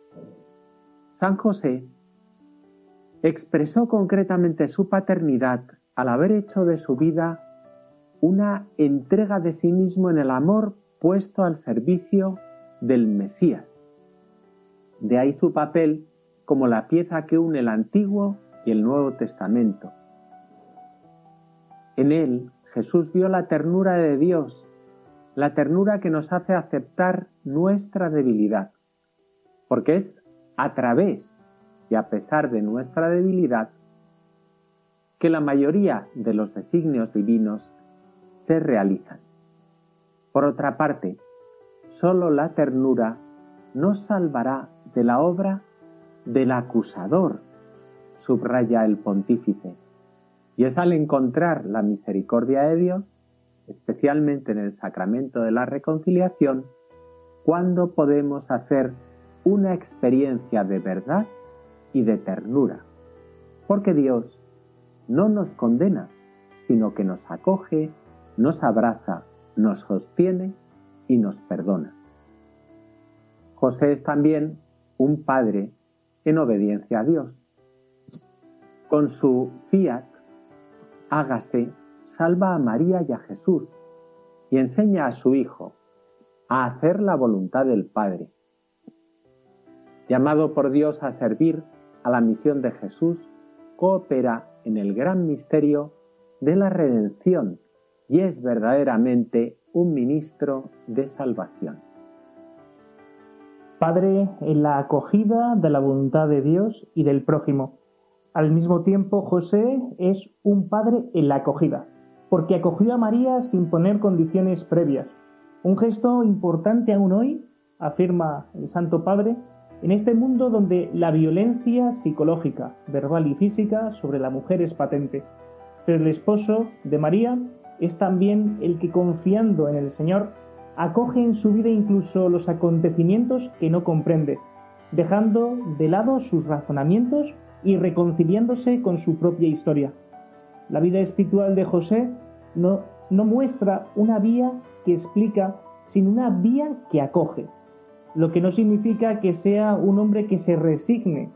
San José expresó concretamente su paternidad al haber hecho de su vida una entrega de sí mismo en el amor puesto al servicio del Mesías. De ahí su papel como la pieza que une el Antiguo y el Nuevo Testamento. En él Jesús vio la ternura de Dios, la ternura que nos hace aceptar nuestra debilidad, porque es a través y a pesar de nuestra debilidad que la mayoría de los designios divinos se realizan. Por otra parte, sólo la ternura nos salvará de la obra del acusador, subraya el pontífice, y es al encontrar la misericordia de Dios, especialmente en el sacramento de la reconciliación, cuando podemos hacer una experiencia de verdad y de ternura, porque Dios no nos condena, sino que nos acoge nos abraza, nos sostiene y nos perdona. José es también un padre en obediencia a Dios. Con su fiat, hágase, salva a María y a Jesús y enseña a su Hijo a hacer la voluntad del Padre. Llamado por Dios a servir a la misión de Jesús, coopera en el gran misterio de la redención y es verdaderamente un ministro de salvación. Padre en la acogida de la voluntad de Dios y del prójimo. Al mismo tiempo, José es un padre en la acogida, porque acogió a María sin poner condiciones previas. Un gesto importante aún hoy, afirma el Santo Padre, en este mundo donde la violencia psicológica, verbal y física sobre la mujer es patente. Pero el esposo de María es también el que confiando en el Señor acoge en su vida incluso los acontecimientos que no comprende, dejando de lado sus razonamientos y reconciliándose con su propia historia. La vida espiritual de José no, no muestra una vía que explica, sino una vía que acoge, lo que no significa que sea un hombre que se resigne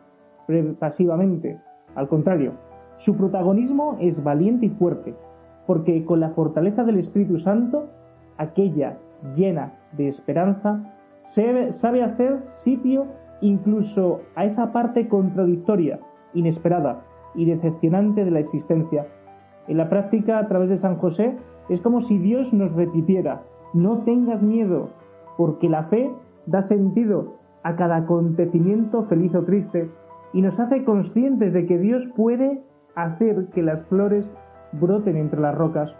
pasivamente. Al contrario, su protagonismo es valiente y fuerte, porque con la fortaleza del Espíritu Santo, aquella llena de esperanza, sabe hacer sitio incluso a esa parte contradictoria, inesperada y decepcionante de la existencia. En la práctica, a través de San José, es como si Dios nos repitiera, no tengas miedo, porque la fe da sentido a cada acontecimiento feliz o triste y nos hace conscientes de que Dios puede hacer que las flores broten entre las rocas.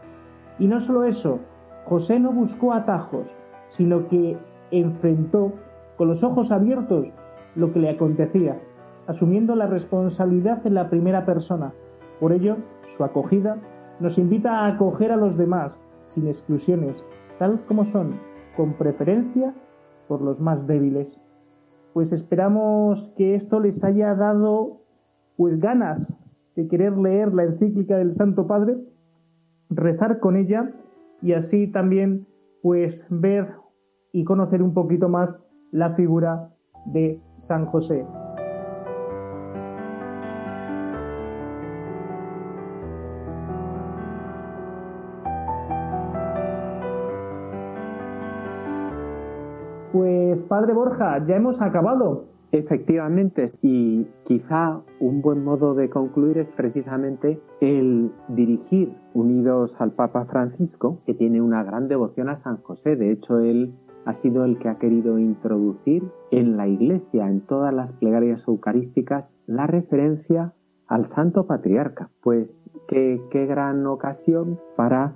Y no solo eso, José no buscó atajos, sino que enfrentó con los ojos abiertos lo que le acontecía, asumiendo la responsabilidad en la primera persona. Por ello, su acogida nos invita a acoger a los demás, sin exclusiones, tal como son, con preferencia por los más débiles. Pues esperamos que esto les haya dado pues ganas de querer leer la encíclica del Santo Padre, rezar con ella y así también pues ver y conocer un poquito más la figura de San José. Padre Borja, ya hemos acabado. Efectivamente, y quizá un buen modo de concluir es precisamente el dirigir, unidos al Papa Francisco, que tiene una gran devoción a San José. De hecho, él ha sido el que ha querido introducir en la Iglesia, en todas las plegarias eucarísticas, la referencia al Santo Patriarca. Pues qué, qué gran ocasión para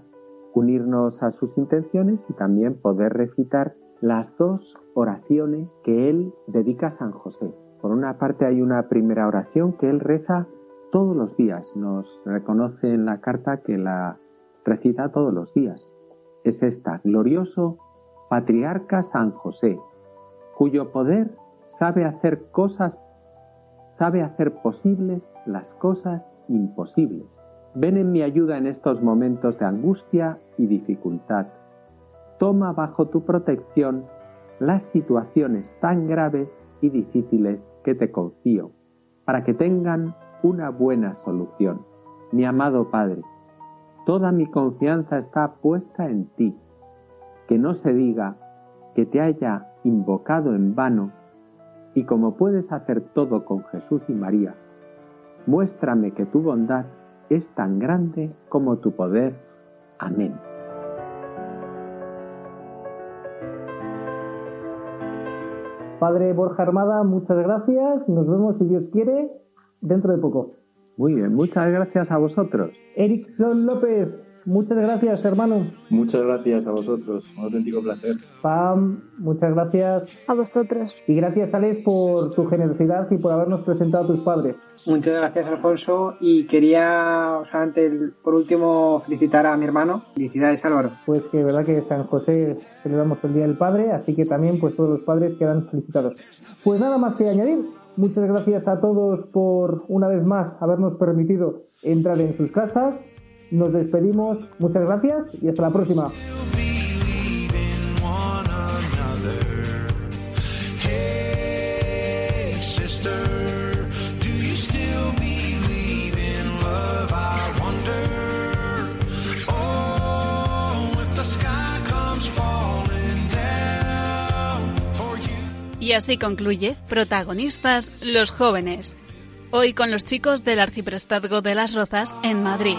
unirnos a sus intenciones y también poder recitar las dos oraciones que él dedica a San José. Por una parte hay una primera oración que él reza todos los días, nos reconoce en la carta que la recita todos los días. Es esta, glorioso patriarca San José, cuyo poder sabe hacer cosas, sabe hacer posibles las cosas imposibles. Ven en mi ayuda en estos momentos de angustia y dificultad toma bajo tu protección las situaciones tan graves y difíciles que te confío, para que tengan una buena solución. Mi amado Padre, toda mi confianza está puesta en ti. Que no se diga que te haya invocado en vano y como puedes hacer todo con Jesús y María, muéstrame que tu bondad es tan grande como tu poder. Amén. Padre Borja Armada, muchas gracias. Nos vemos, si Dios quiere, dentro de poco. Muy bien, muchas gracias a vosotros. Erickson López, muchas gracias, hermano. Muchas gracias a vosotros, un auténtico placer. Pam, muchas gracias. A vosotros. Y gracias, Alex, por tu generosidad y por habernos presentado a tus padres. Muchas gracias, Alfonso. Y quería, solamente por último, felicitar a mi hermano. Felicidades, Álvaro. Pues que verdad que San José celebramos el Día del Padre, así que también pues todos los padres quedan felicitados. Pues nada más que añadir. Muchas gracias a todos por una vez más habernos permitido entrar en sus casas. Nos despedimos. Muchas gracias y hasta la próxima. Y así concluye Protagonistas los jóvenes. Hoy con los chicos del Arciprestazgo de las Rozas en Madrid.